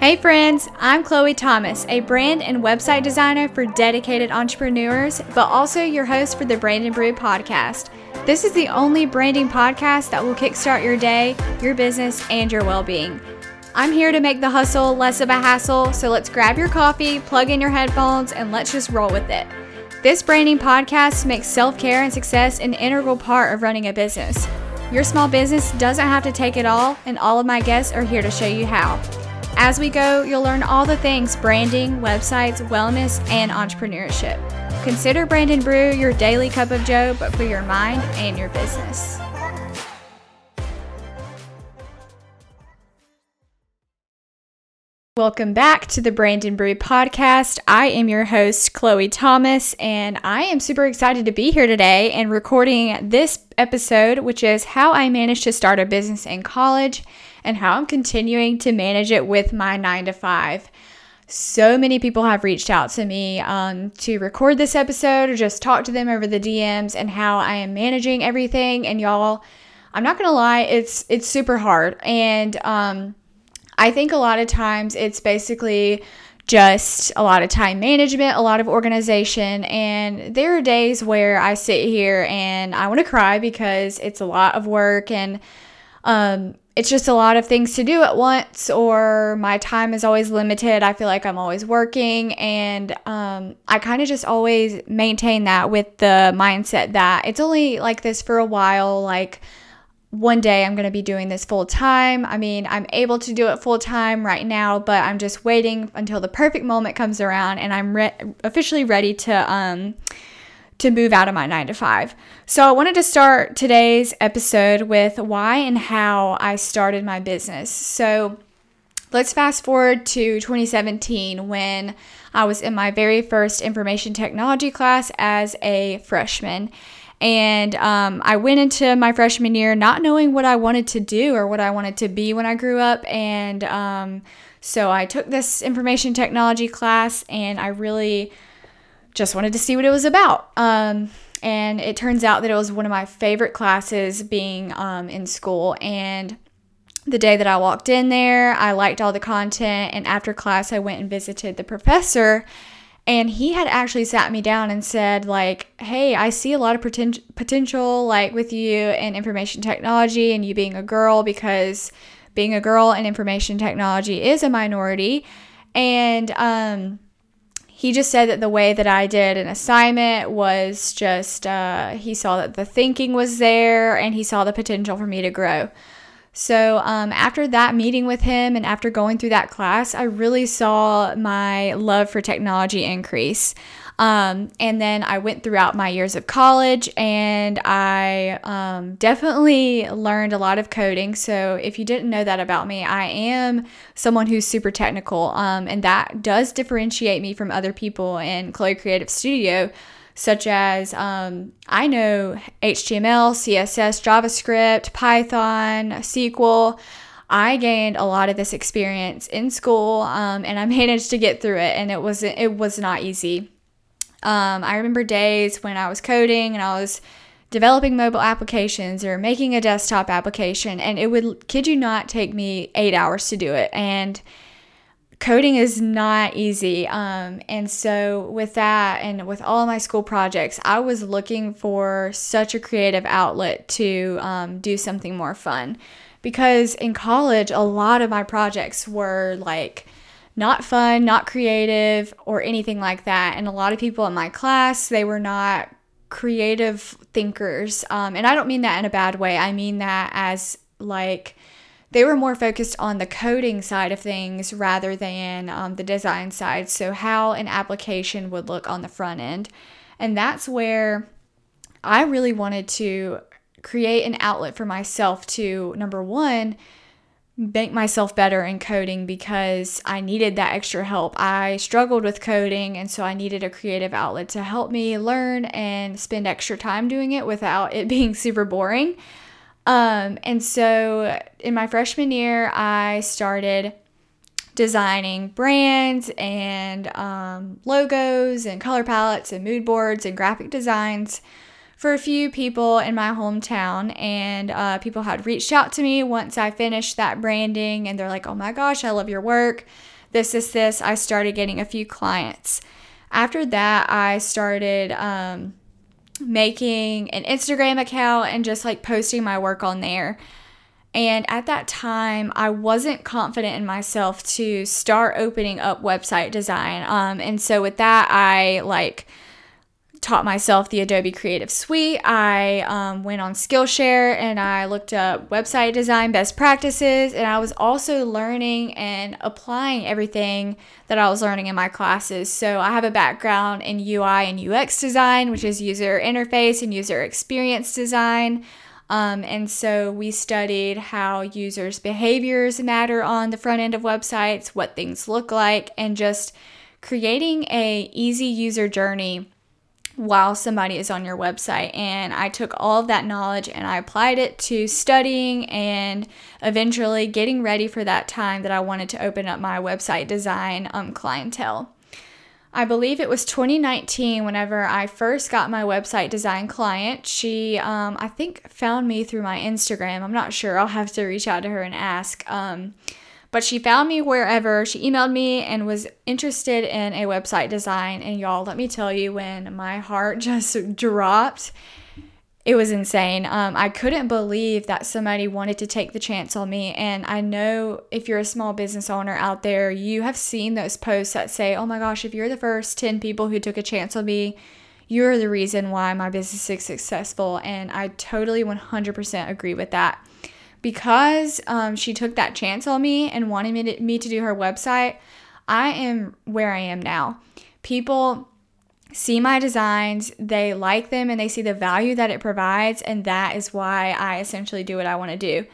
Hey friends, I'm Chloe Thomas, a brand and website designer for dedicated entrepreneurs, but also your host for the Brand and Brew podcast. This is the only branding podcast that will kickstart your day, your business, and your well being. I'm here to make the hustle less of a hassle, so let's grab your coffee, plug in your headphones, and let's just roll with it. This branding podcast makes self care and success an integral part of running a business. Your small business doesn't have to take it all, and all of my guests are here to show you how. As we go, you'll learn all the things branding, websites, wellness, and entrepreneurship. Consider Brand and Brew your daily cup of joe, but for your mind and your business. Welcome back to the Brand and Brew podcast. I am your host, Chloe Thomas, and I am super excited to be here today and recording this episode, which is how I managed to start a business in college and how I'm continuing to manage it with my nine to five. So many people have reached out to me um, to record this episode or just talk to them over the DMs and how I am managing everything. And y'all, I'm not gonna lie, it's it's super hard. And um, I think a lot of times it's basically just a lot of time management, a lot of organization. And there are days where I sit here and I want to cry because it's a lot of work and um, it's just a lot of things to do at once, or my time is always limited. I feel like I'm always working. And um, I kind of just always maintain that with the mindset that it's only like this for a while. Like, one day I'm going to be doing this full time. I mean, I'm able to do it full time right now, but I'm just waiting until the perfect moment comes around and I'm re- officially ready to um to move out of my 9 to 5. So, I wanted to start today's episode with why and how I started my business. So, let's fast forward to 2017 when I was in my very first information technology class as a freshman. And um, I went into my freshman year not knowing what I wanted to do or what I wanted to be when I grew up. And um, so I took this information technology class and I really just wanted to see what it was about. Um, and it turns out that it was one of my favorite classes being um, in school. And the day that I walked in there, I liked all the content. And after class, I went and visited the professor and he had actually sat me down and said like hey i see a lot of poten- potential like with you in information technology and you being a girl because being a girl in information technology is a minority and um, he just said that the way that i did an assignment was just uh, he saw that the thinking was there and he saw the potential for me to grow so, um, after that meeting with him and after going through that class, I really saw my love for technology increase. Um, and then I went throughout my years of college and I um, definitely learned a lot of coding. So, if you didn't know that about me, I am someone who's super technical, um, and that does differentiate me from other people in Chloe Creative Studio such as um, I know HTML, CSS, JavaScript, Python, SQL. I gained a lot of this experience in school, um, and I managed to get through it, and it was it was not easy. Um, I remember days when I was coding and I was developing mobile applications or making a desktop application, and it would kid you not take me eight hours to do it, and coding is not easy. Um, and so, with that, and with all my school projects, I was looking for such a creative outlet to um, do something more fun. Because in college, a lot of my projects were like not fun, not creative, or anything like that. And a lot of people in my class, they were not creative thinkers. Um, and I don't mean that in a bad way, I mean that as like, they were more focused on the coding side of things rather than um, the design side. So, how an application would look on the front end. And that's where I really wanted to create an outlet for myself to, number one, make myself better in coding because I needed that extra help. I struggled with coding, and so I needed a creative outlet to help me learn and spend extra time doing it without it being super boring. Um, and so in my freshman year, I started designing brands and um, logos and color palettes and mood boards and graphic designs for a few people in my hometown, and uh, people had reached out to me once I finished that branding, and they're like, oh my gosh, I love your work. This is this. I started getting a few clients. After that, I started um, making an Instagram account and just like posting my work on there. And at that time, I wasn't confident in myself to start opening up website design. Um, and so with that, I like taught myself the Adobe Creative Suite. I um, went on Skillshare and I looked up website design best practices. And I was also learning and applying everything that I was learning in my classes. So I have a background in UI and UX design, which is user interface and user experience design. Um, and so we studied how users' behaviors matter on the front end of websites, what things look like, and just creating a easy user journey while somebody is on your website. And I took all of that knowledge and I applied it to studying and eventually getting ready for that time that I wanted to open up my website design um, clientele. I believe it was 2019 whenever I first got my website design client. She, um, I think, found me through my Instagram. I'm not sure. I'll have to reach out to her and ask. Um, but she found me wherever. She emailed me and was interested in a website design. And y'all, let me tell you, when my heart just dropped it was insane. Um, I couldn't believe that somebody wanted to take the chance on me. And I know if you're a small business owner out there, you have seen those posts that say, oh my gosh, if you're the first 10 people who took a chance on me, you're the reason why my business is successful. And I totally 100% agree with that. Because um, she took that chance on me and wanted me to, me to do her website, I am where I am now. People see my designs, they like them, and they see the value that it provides, and that is why I essentially do what I want to do.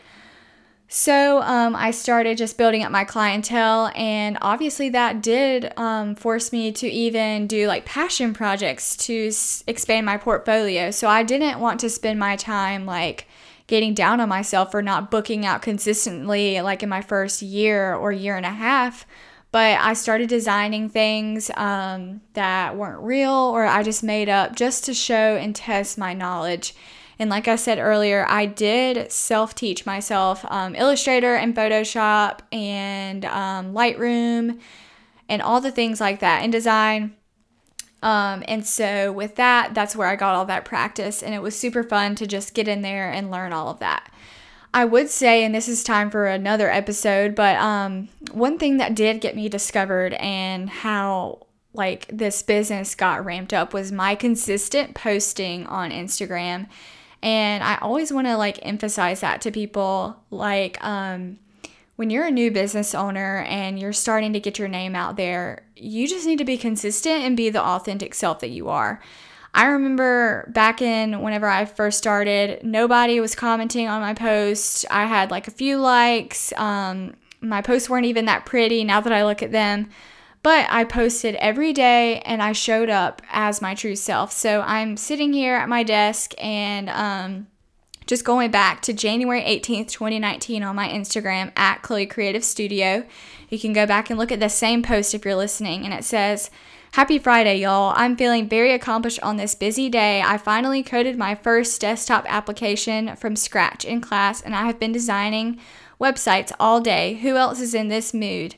So um, I started just building up my clientele, and obviously that did um, force me to even do like passion projects to s- expand my portfolio. So I didn't want to spend my time like getting down on myself for not booking out consistently, like in my first year or year and a half but I started designing things um, that weren't real or I just made up just to show and test my knowledge. And like I said earlier, I did self teach myself um, Illustrator and Photoshop and um, Lightroom and all the things like that in design. Um, and so with that, that's where I got all that practice. And it was super fun to just get in there and learn all of that. I would say, and this is time for another episode, but um, one thing that did get me discovered and how like this business got ramped up was my consistent posting on Instagram. And I always want to like emphasize that to people like um when you're a new business owner and you're starting to get your name out there, you just need to be consistent and be the authentic self that you are. I remember back in whenever I first started, nobody was commenting on my post. I had like a few likes. Um, my posts weren't even that pretty now that I look at them. But I posted every day and I showed up as my true self. So I'm sitting here at my desk and um, just going back to January 18th, 2019 on my Instagram at Chloe Creative Studio. You can go back and look at the same post if you're listening, and it says, Happy Friday, y'all. I'm feeling very accomplished on this busy day. I finally coded my first desktop application from scratch in class, and I have been designing websites all day. Who else is in this mood?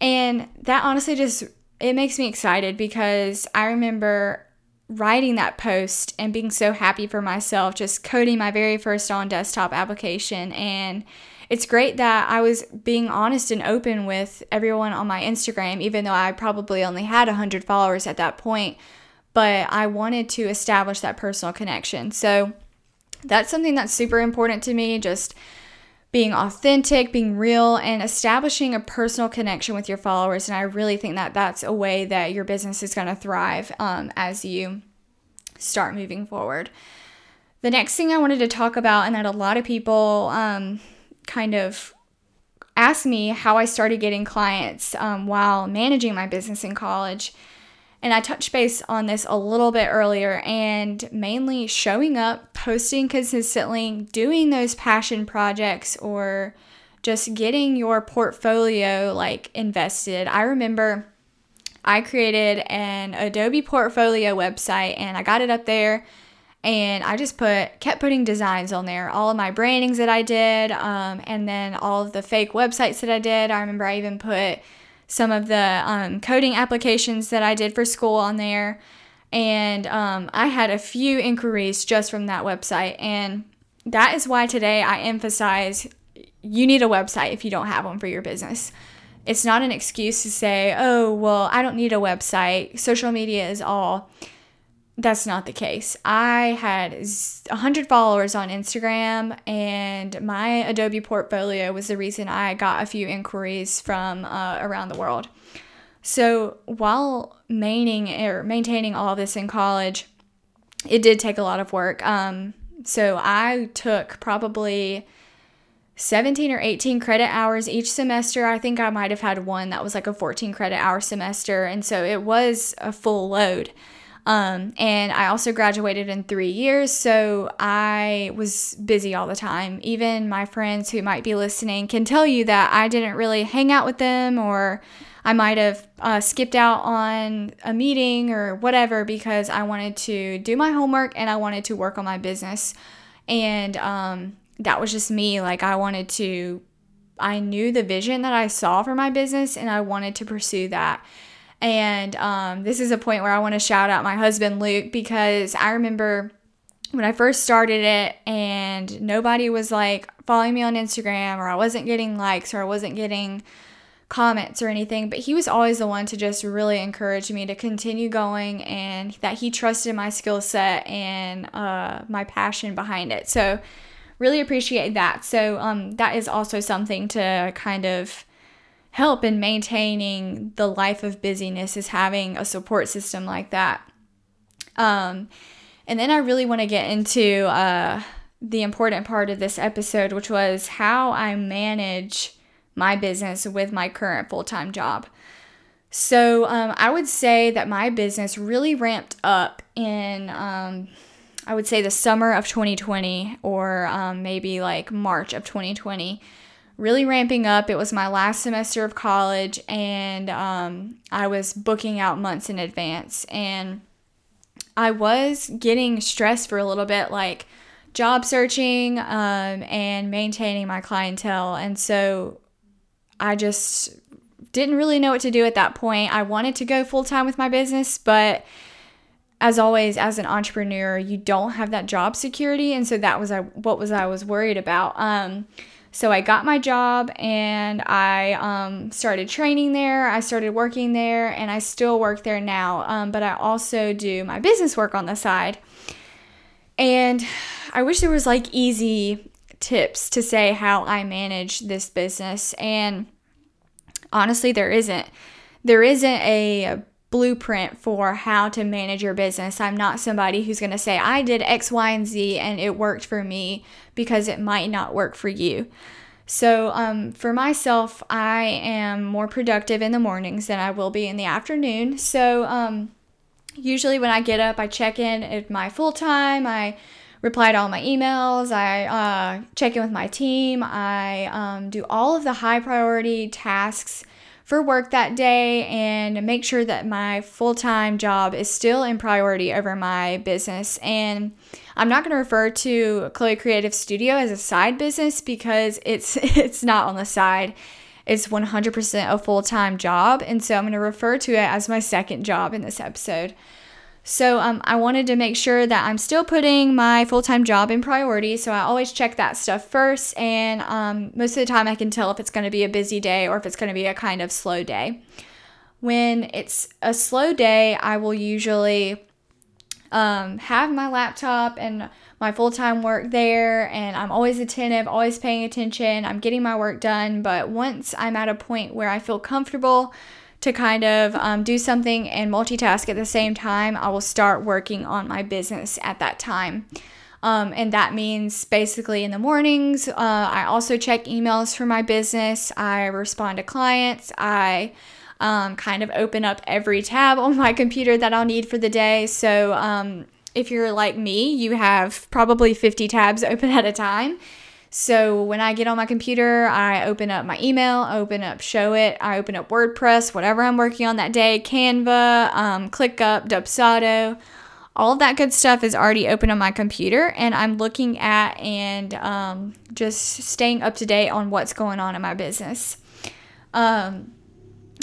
And that honestly just it makes me excited because I remember writing that post and being so happy for myself just coding my very first on desktop application and it's great that I was being honest and open with everyone on my Instagram, even though I probably only had 100 followers at that point. But I wanted to establish that personal connection. So that's something that's super important to me. Just being authentic, being real, and establishing a personal connection with your followers. And I really think that that's a way that your business is going to thrive um, as you start moving forward. The next thing I wanted to talk about, and that a lot of people um, kind of asked me how I started getting clients um, while managing my business in college. And I touched base on this a little bit earlier and mainly showing up, posting consistently, doing those passion projects, or just getting your portfolio like invested. I remember I created an Adobe portfolio website and I got it up there and I just put kept putting designs on there, all of my brandings that I did, um, and then all of the fake websites that I did. I remember I even put some of the um, coding applications that I did for school on there, and um, I had a few inquiries just from that website, and that is why today I emphasize you need a website if you don't have one for your business. It's not an excuse to say, oh, well, I don't need a website. Social media is all that's not the case. I had 100 followers on Instagram, and my Adobe portfolio was the reason I got a few inquiries from uh, around the world. So while maintaining or maintaining all this in college, it did take a lot of work. Um, so I took probably 17 or 18 credit hours each semester. I think I might have had one that was like a 14 credit hour semester, and so it was a full load. Um, and I also graduated in three years, so I was busy all the time. Even my friends who might be listening can tell you that I didn't really hang out with them, or I might have uh, skipped out on a meeting or whatever because I wanted to do my homework and I wanted to work on my business. And um, that was just me. Like, I wanted to, I knew the vision that I saw for my business and I wanted to pursue that. And um, this is a point where I want to shout out my husband, Luke, because I remember when I first started it and nobody was like following me on Instagram or I wasn't getting likes or I wasn't getting comments or anything, but he was always the one to just really encourage me to continue going and that he trusted my skill set and uh, my passion behind it. So, really appreciate that. So, um, that is also something to kind of help in maintaining the life of busyness is having a support system like that. Um, and then I really want to get into uh, the important part of this episode, which was how I manage my business with my current full time job. So um, I would say that my business really ramped up in, um, I would say, the summer of 2020 or um, maybe like March of 2020 really ramping up. It was my last semester of college, and um, I was booking out months in advance. And I was getting stressed for a little bit, like job searching um, and maintaining my clientele. And so I just didn't really know what to do at that point. I wanted to go full time with my business, but as always as an entrepreneur you don't have that job security and so that was I, what was i was worried about um, so I got my job and I um, started training there. I started working there and I still work there now. Um, but I also do my business work on the side. And I wish there was like easy tips to say how I manage this business. And honestly, there isn't. There isn't a blueprint for how to manage your business. I'm not somebody who's going to say, I did X, Y, and Z and it worked for me because it might not work for you. So, um, for myself, I am more productive in the mornings than I will be in the afternoon. So, um, usually when I get up, I check in at my full time. I reply to all my emails. I uh, check in with my team. I um, do all of the high priority tasks for work that day and make sure that my full time job is still in priority over my business. And I'm not going to refer to Chloe Creative Studio as a side business because it's it's not on the side. It's 100% a full time job. And so I'm going to refer to it as my second job in this episode. So um, I wanted to make sure that I'm still putting my full time job in priority. So I always check that stuff first. And um, most of the time, I can tell if it's going to be a busy day or if it's going to be a kind of slow day. When it's a slow day, I will usually um, have my laptop and my full time work there. And I'm always attentive, always paying attention. I'm getting my work done. But once I'm at a point where I feel comfortable, to kind of um, do something and multitask at the same time, I will start working on my business at that time. Um, and that means basically in the mornings, uh, I also check emails for my business. I respond to clients. I um, kind of open up every tab on my computer that I'll need for the day. So um, if you're like me, you have probably 50 tabs open at a time. So when I get on my computer, I open up my email, open up Showit, I open up WordPress, whatever I'm working on that day, Canva, um, ClickUp, Dubsado, all of that good stuff is already open on my computer, and I'm looking at and um, just staying up to date on what's going on in my business. Um,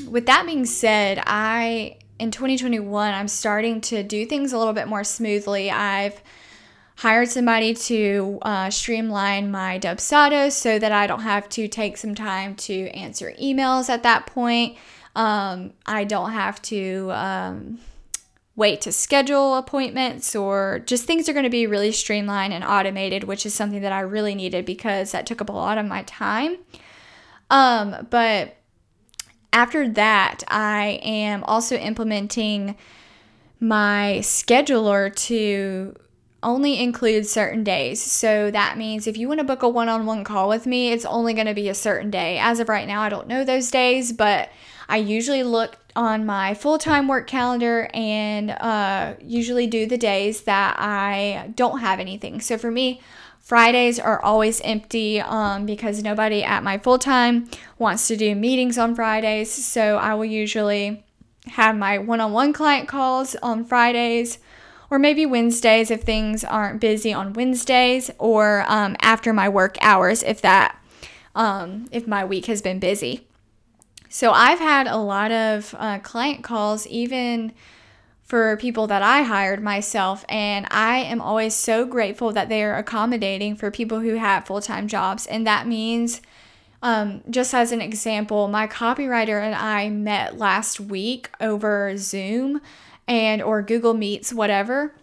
with that being said, I in 2021 I'm starting to do things a little bit more smoothly. I've hired somebody to uh, streamline my Dubsado so that I don't have to take some time to answer emails at that point. Um, I don't have to um, wait to schedule appointments or just things are going to be really streamlined and automated, which is something that I really needed because that took up a lot of my time. Um, but after that, I am also implementing my scheduler to only include certain days. So that means if you want to book a one on one call with me, it's only going to be a certain day. As of right now, I don't know those days, but I usually look on my full time work calendar and uh, usually do the days that I don't have anything. So for me, Fridays are always empty um, because nobody at my full time wants to do meetings on Fridays. So I will usually have my one on one client calls on Fridays or maybe Wednesdays if things aren't busy on Wednesdays or um, after my work hours if that um, if my week has been busy. So I've had a lot of uh, client calls even for people that I hired myself. And I am always so grateful that they are accommodating for people who have full time jobs. And that means, um, just as an example, my copywriter and I met last week over Zoom and or Google Meets, whatever.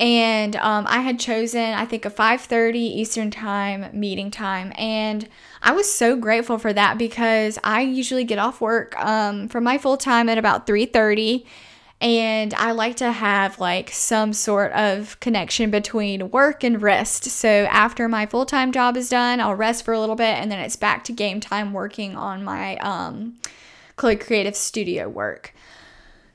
And um, I had chosen, I think, a 5:30 Eastern time meeting time, and I was so grateful for that because I usually get off work um, from my full time at about 3:30 and I like to have like some sort of connection between work and rest. So after my full time job is done, I'll rest for a little bit and then it's back to game time working on my um, Creative Studio work.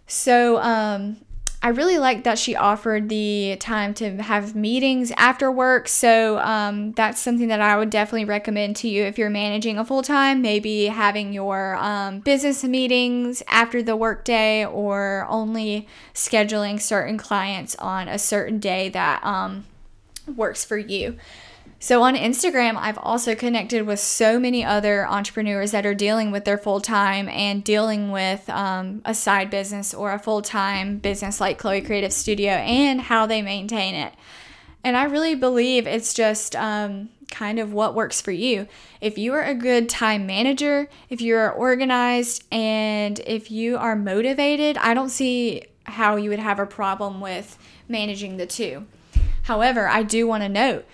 So um, I really like that she offered the time to have meetings after work. So um, that's something that I would definitely recommend to you if you're managing a full time, maybe having your um, business meetings after the workday or only scheduling certain clients on a certain day that um, works for you. So on Instagram, I've also connected with so many other entrepreneurs that are dealing with their full time and dealing with um, a side business or a full time business like Chloe Creative Studio and how they maintain it. And I really believe it's just um, kind of what works for you. If you are a good time manager, if you are organized, and if you are motivated, I don't see how you would have a problem with managing the two. However, I do want to note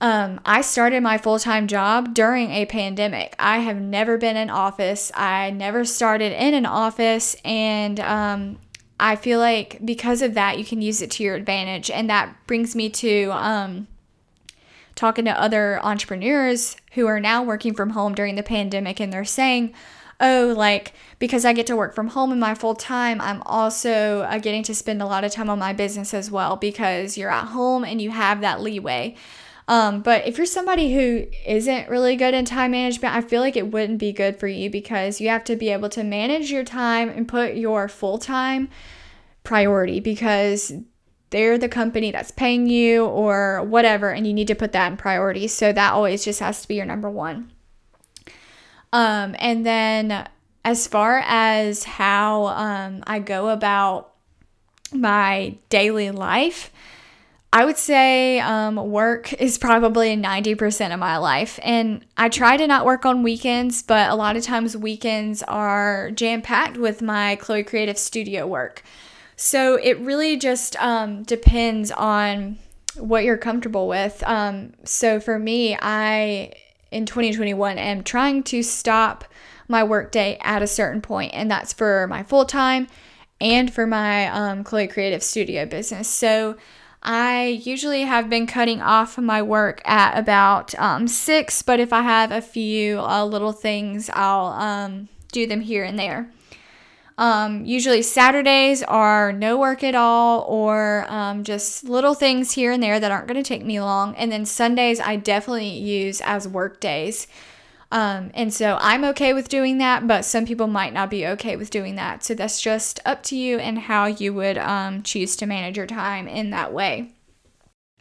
um, I started my full time job during a pandemic. I have never been in office. I never started in an office. And um, I feel like because of that, you can use it to your advantage. And that brings me to um, talking to other entrepreneurs who are now working from home during the pandemic. And they're saying, oh, like because I get to work from home in my full time, I'm also uh, getting to spend a lot of time on my business as well because you're at home and you have that leeway. Um, but if you're somebody who isn't really good in time management, I feel like it wouldn't be good for you because you have to be able to manage your time and put your full time priority because they're the company that's paying you or whatever, and you need to put that in priority. So that always just has to be your number one. Um, and then as far as how um, I go about my daily life, I would say um, work is probably 90% of my life. And I try to not work on weekends, but a lot of times weekends are jam packed with my Chloe Creative Studio work. So it really just um, depends on what you're comfortable with. Um, so for me, I, in 2021, am trying to stop my workday at a certain point, and that's for my full time and for my um, Chloe Creative Studio business. So I usually have been cutting off my work at about um, six, but if I have a few uh, little things, I'll um, do them here and there. Um, usually Saturdays are no work at all or um, just little things here and there that aren't going to take me long. And then Sundays I definitely use as work days. Um, and so I'm okay with doing that, but some people might not be okay with doing that. So that's just up to you and how you would um, choose to manage your time in that way.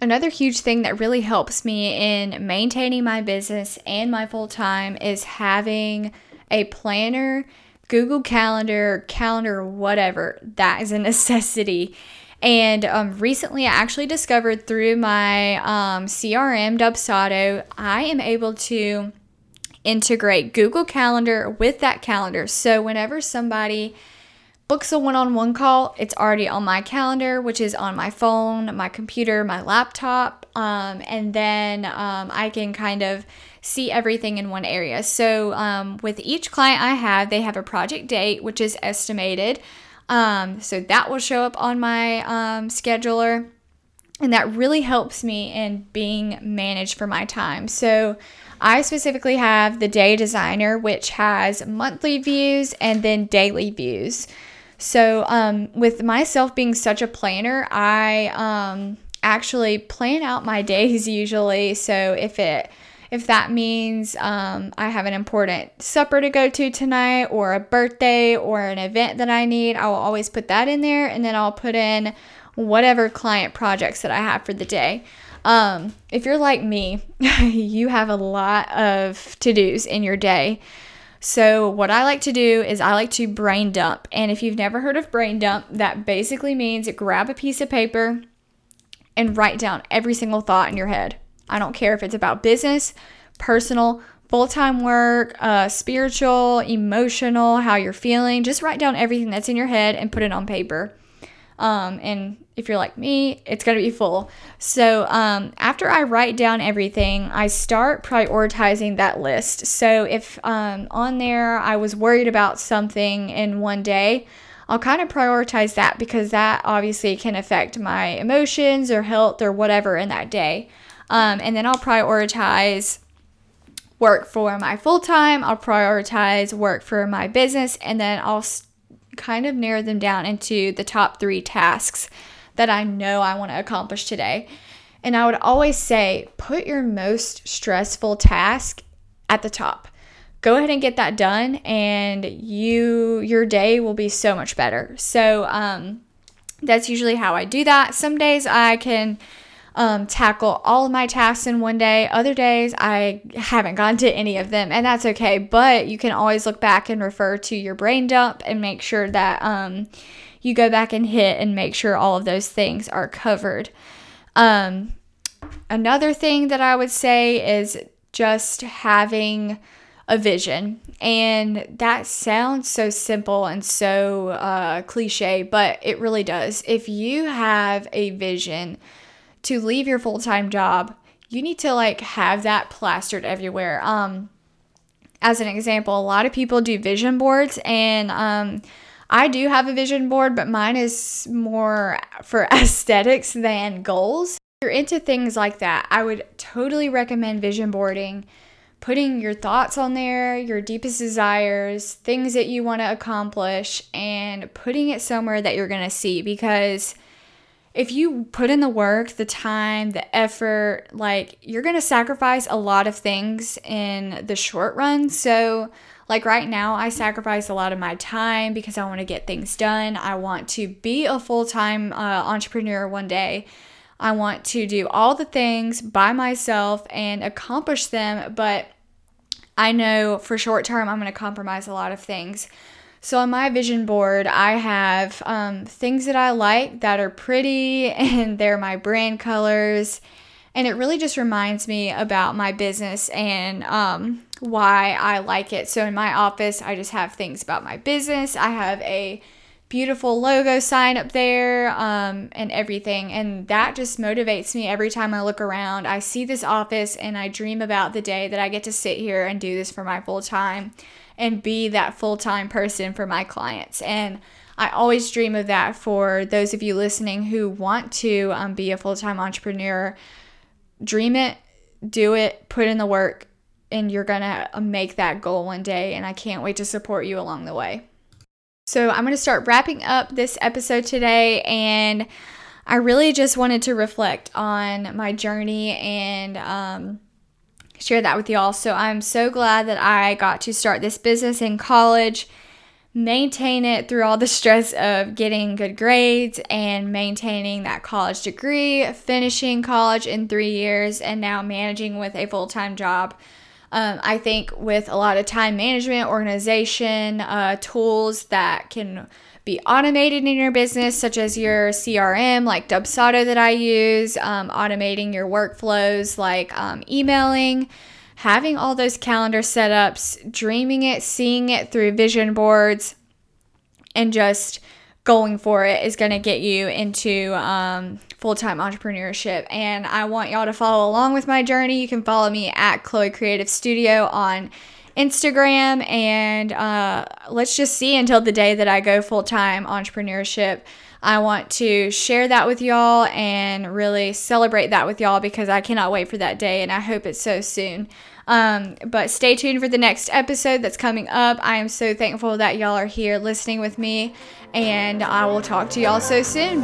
Another huge thing that really helps me in maintaining my business and my full time is having a planner, Google Calendar, calendar, whatever. That is a necessity. And um, recently, I actually discovered through my um, CRM, Dubsado, I am able to integrate Google Calendar with that calendar. So whenever somebody books a one on one call, it's already on my calendar, which is on my phone, my computer, my laptop. Um, and then um, I can kind of see everything in one area. So um, with each client I have, they have a project date, which is estimated. Um, so that will show up on my um, scheduler. And that really helps me in being managed for my time. So I specifically have the day designer, which has monthly views and then daily views. So, um, with myself being such a planner, I um, actually plan out my days usually. So, if it if that means um, I have an important supper to go to tonight, or a birthday, or an event that I need, I will always put that in there, and then I'll put in whatever client projects that I have for the day. Um, if you're like me, you have a lot of to dos in your day. So, what I like to do is I like to brain dump. And if you've never heard of brain dump, that basically means grab a piece of paper and write down every single thought in your head. I don't care if it's about business, personal, full time work, uh, spiritual, emotional, how you're feeling. Just write down everything that's in your head and put it on paper. Um, and if you're like me, it's going to be full. So um, after I write down everything, I start prioritizing that list. So if um, on there I was worried about something in one day, I'll kind of prioritize that because that obviously can affect my emotions or health or whatever in that day. Um, and then I'll prioritize work for my full time, I'll prioritize work for my business, and then I'll kind of narrow them down into the top three tasks that I know I want to accomplish today. And I would always say, put your most stressful task at the top. Go ahead and get that done, and you your day will be so much better. So um, that's usually how I do that. Some days I can um, tackle all of my tasks in one day. Other days, I haven't gone to any of them, and that's okay. But you can always look back and refer to your brain dump and make sure that um, you go back and hit and make sure all of those things are covered. Um, another thing that I would say is just having a vision. And that sounds so simple and so uh, cliche, but it really does. If you have a vision to leave your full time job, you need to like have that plastered everywhere. Um, as an example, a lot of people do vision boards, and um, I do have a vision board, but mine is more for aesthetics than goals. If you're into things like that, I would totally recommend vision boarding. Putting your thoughts on there, your deepest desires, things that you want to accomplish, and putting it somewhere that you're going to see because if you put in the work, the time, the effort, like you're going to sacrifice a lot of things in the short run. So, like right now, I sacrifice a lot of my time because I want to get things done. I want to be a full time uh, entrepreneur one day. I want to do all the things by myself and accomplish them, but I know for short term, I'm going to compromise a lot of things. So on my vision board, I have um, things that I like that are pretty and they're my brand colors. And it really just reminds me about my business and um, why I like it. So in my office, I just have things about my business. I have a beautiful logo sign up there um, and everything. And that just motivates me every time I look around. I see this office and I dream about the day that I get to sit here and do this for my full time and be that full time person for my clients. And I always dream of that for those of you listening who want to um, be a full time entrepreneur. Dream it, do it, put in the work, and you're going to make that goal one day. And I can't wait to support you along the way. So I'm going to start wrapping up this episode today. And I really just wanted to reflect on my journey and, um, share that with y'all. So I'm so glad that I got to start this business in college, maintain it through all the stress of getting good grades and maintaining that college degree, finishing college in three years, and now managing with a full time job. Um, I think with a lot of time management, organization, uh, tools that can be automated in your business, such as your CRM, like Dubsado that I use, um, automating your workflows, like um, emailing, having all those calendar setups, dreaming it, seeing it through vision boards, and just going for it is going to get you into um, full time entrepreneurship. And I want y'all to follow along with my journey. You can follow me at Chloe Creative Studio on Instagram, and uh, let's just see until the day that I go full time entrepreneurship. I want to share that with y'all and really celebrate that with y'all because I cannot wait for that day, and I hope it's so soon. Um, but stay tuned for the next episode that's coming up. I am so thankful that y'all are here listening with me, and I will talk to y'all so soon.